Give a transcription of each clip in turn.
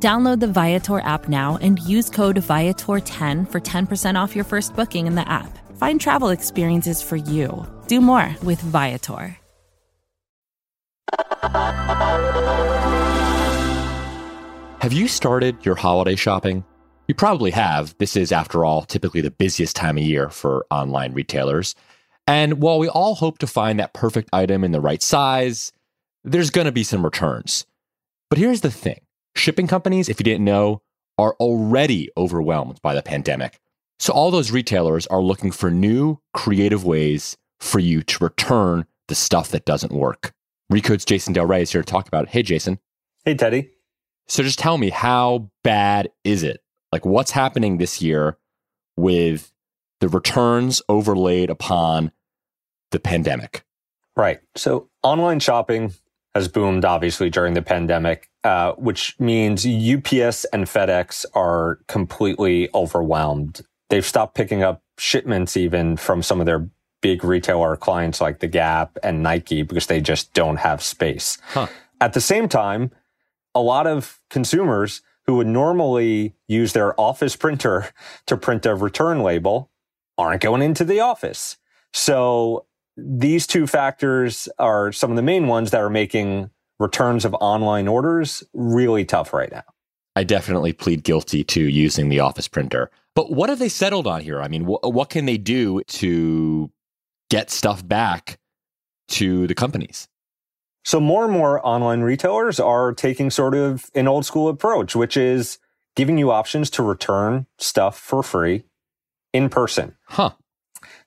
Download the Viator app now and use code Viator10 for 10% off your first booking in the app. Find travel experiences for you. Do more with Viator. Have you started your holiday shopping? You probably have. This is, after all, typically the busiest time of year for online retailers. And while we all hope to find that perfect item in the right size, there's going to be some returns. But here's the thing shipping companies, if you didn't know, are already overwhelmed by the pandemic. So all those retailers are looking for new, creative ways for you to return the stuff that doesn't work. Recode's Jason Del Rey is here to talk about it. Hey, Jason. Hey, Teddy. So just tell me, how bad is it? Like, what's happening this year with the returns overlaid upon the pandemic? Right. So online shopping has boomed, obviously, during the pandemic, uh, which means UPS and FedEx are completely overwhelmed. They've stopped picking up shipments even from some of their big retailer clients like the Gap and Nike because they just don't have space. Huh. At the same time, a lot of consumers who would normally use their office printer to print a return label aren't going into the office. So these two factors are some of the main ones that are making returns of online orders really tough right now. I definitely plead guilty to using the office printer. But what have they settled on here? I mean, wh- what can they do to get stuff back to the companies? So more and more online retailers are taking sort of an old school approach, which is giving you options to return stuff for free in person. Huh.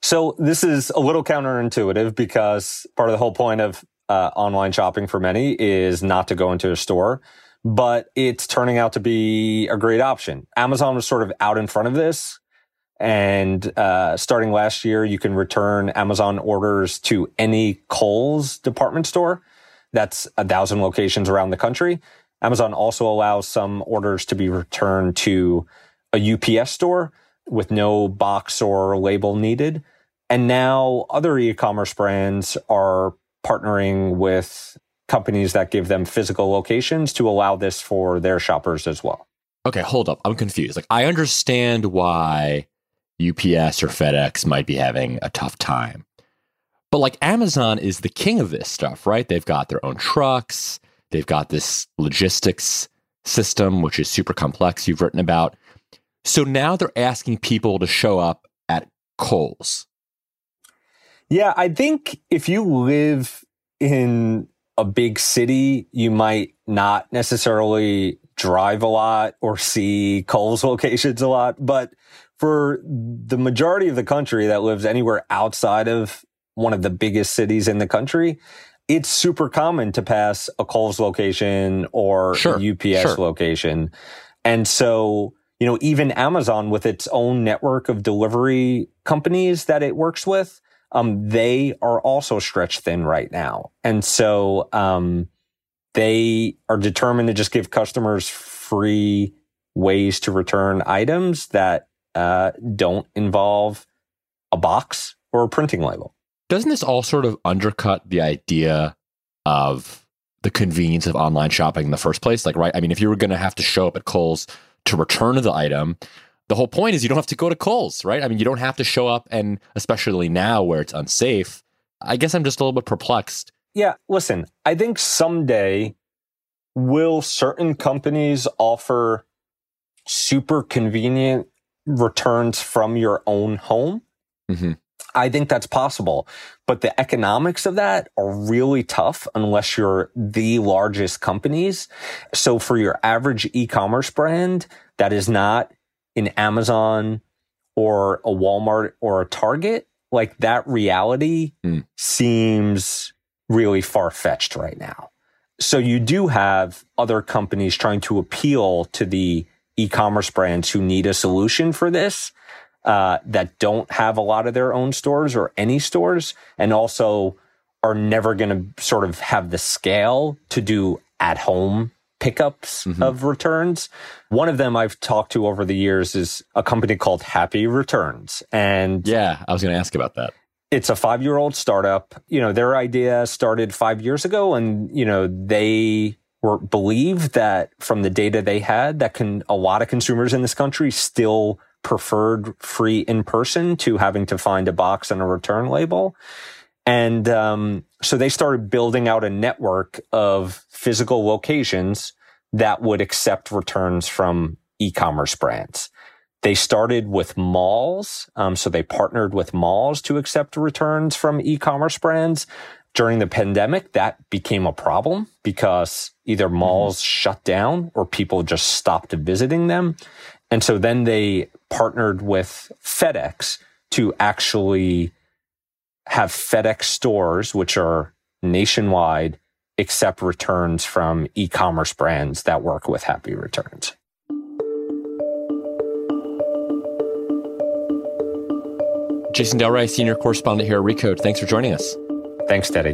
So this is a little counterintuitive because part of the whole point of uh, online shopping for many is not to go into a store, but it's turning out to be a great option. Amazon was sort of out in front of this. And uh, starting last year, you can return Amazon orders to any Kohl's department store. That's a thousand locations around the country. Amazon also allows some orders to be returned to a UPS store with no box or label needed. And now other e-commerce brands are partnering with companies that give them physical locations to allow this for their shoppers as well. Okay, hold up. I'm confused. Like I understand why UPS or FedEx might be having a tough time. But like Amazon is the king of this stuff, right? They've got their own trucks, they've got this logistics system which is super complex you've written about. So now they're asking people to show up at Kohl's. Yeah, I think if you live in a big city, you might not necessarily drive a lot or see Kohl's locations a lot. But for the majority of the country that lives anywhere outside of one of the biggest cities in the country, it's super common to pass a Kohl's location or sure, a UPS sure. location. And so you know, even Amazon with its own network of delivery companies that it works with, um, they are also stretched thin right now. And so, um, they are determined to just give customers free ways to return items that, uh, don't involve a box or a printing label. Doesn't this all sort of undercut the idea of the convenience of online shopping in the first place? Like, right? I mean, if you were going to have to show up at Kohl's to return the item. The whole point is you don't have to go to Kohl's, right? I mean, you don't have to show up, and especially now where it's unsafe. I guess I'm just a little bit perplexed. Yeah, listen, I think someday will certain companies offer super convenient returns from your own home? Mm-hmm. I think that's possible. But the economics of that are really tough unless you're the largest companies. So for your average e-commerce brand that is not an Amazon or a Walmart or a Target, like that reality mm. seems really far fetched right now. So you do have other companies trying to appeal to the e-commerce brands who need a solution for this. Uh, that don't have a lot of their own stores or any stores, and also are never going to sort of have the scale to do at home pickups mm-hmm. of returns. One of them I've talked to over the years is a company called Happy Returns. And yeah, I was going to ask about that. It's a five year old startup. You know, their idea started five years ago and, you know, they were believe that from the data they had that can a lot of consumers in this country still preferred free in person to having to find a box and a return label. And um, so they started building out a network of physical locations that would accept returns from e-commerce brands. They started with malls. Um, so they partnered with malls to accept returns from e-commerce brands. During the pandemic, that became a problem because either mm-hmm. malls mm-hmm. shut down or people just stopped visiting them. And so then they partnered with FedEx to actually have FedEx stores, which are nationwide, accept returns from e-commerce brands that work with Happy Returns. Jason Del Rey, senior correspondent here at Recode. Thanks for joining us. Thanks, Teddy.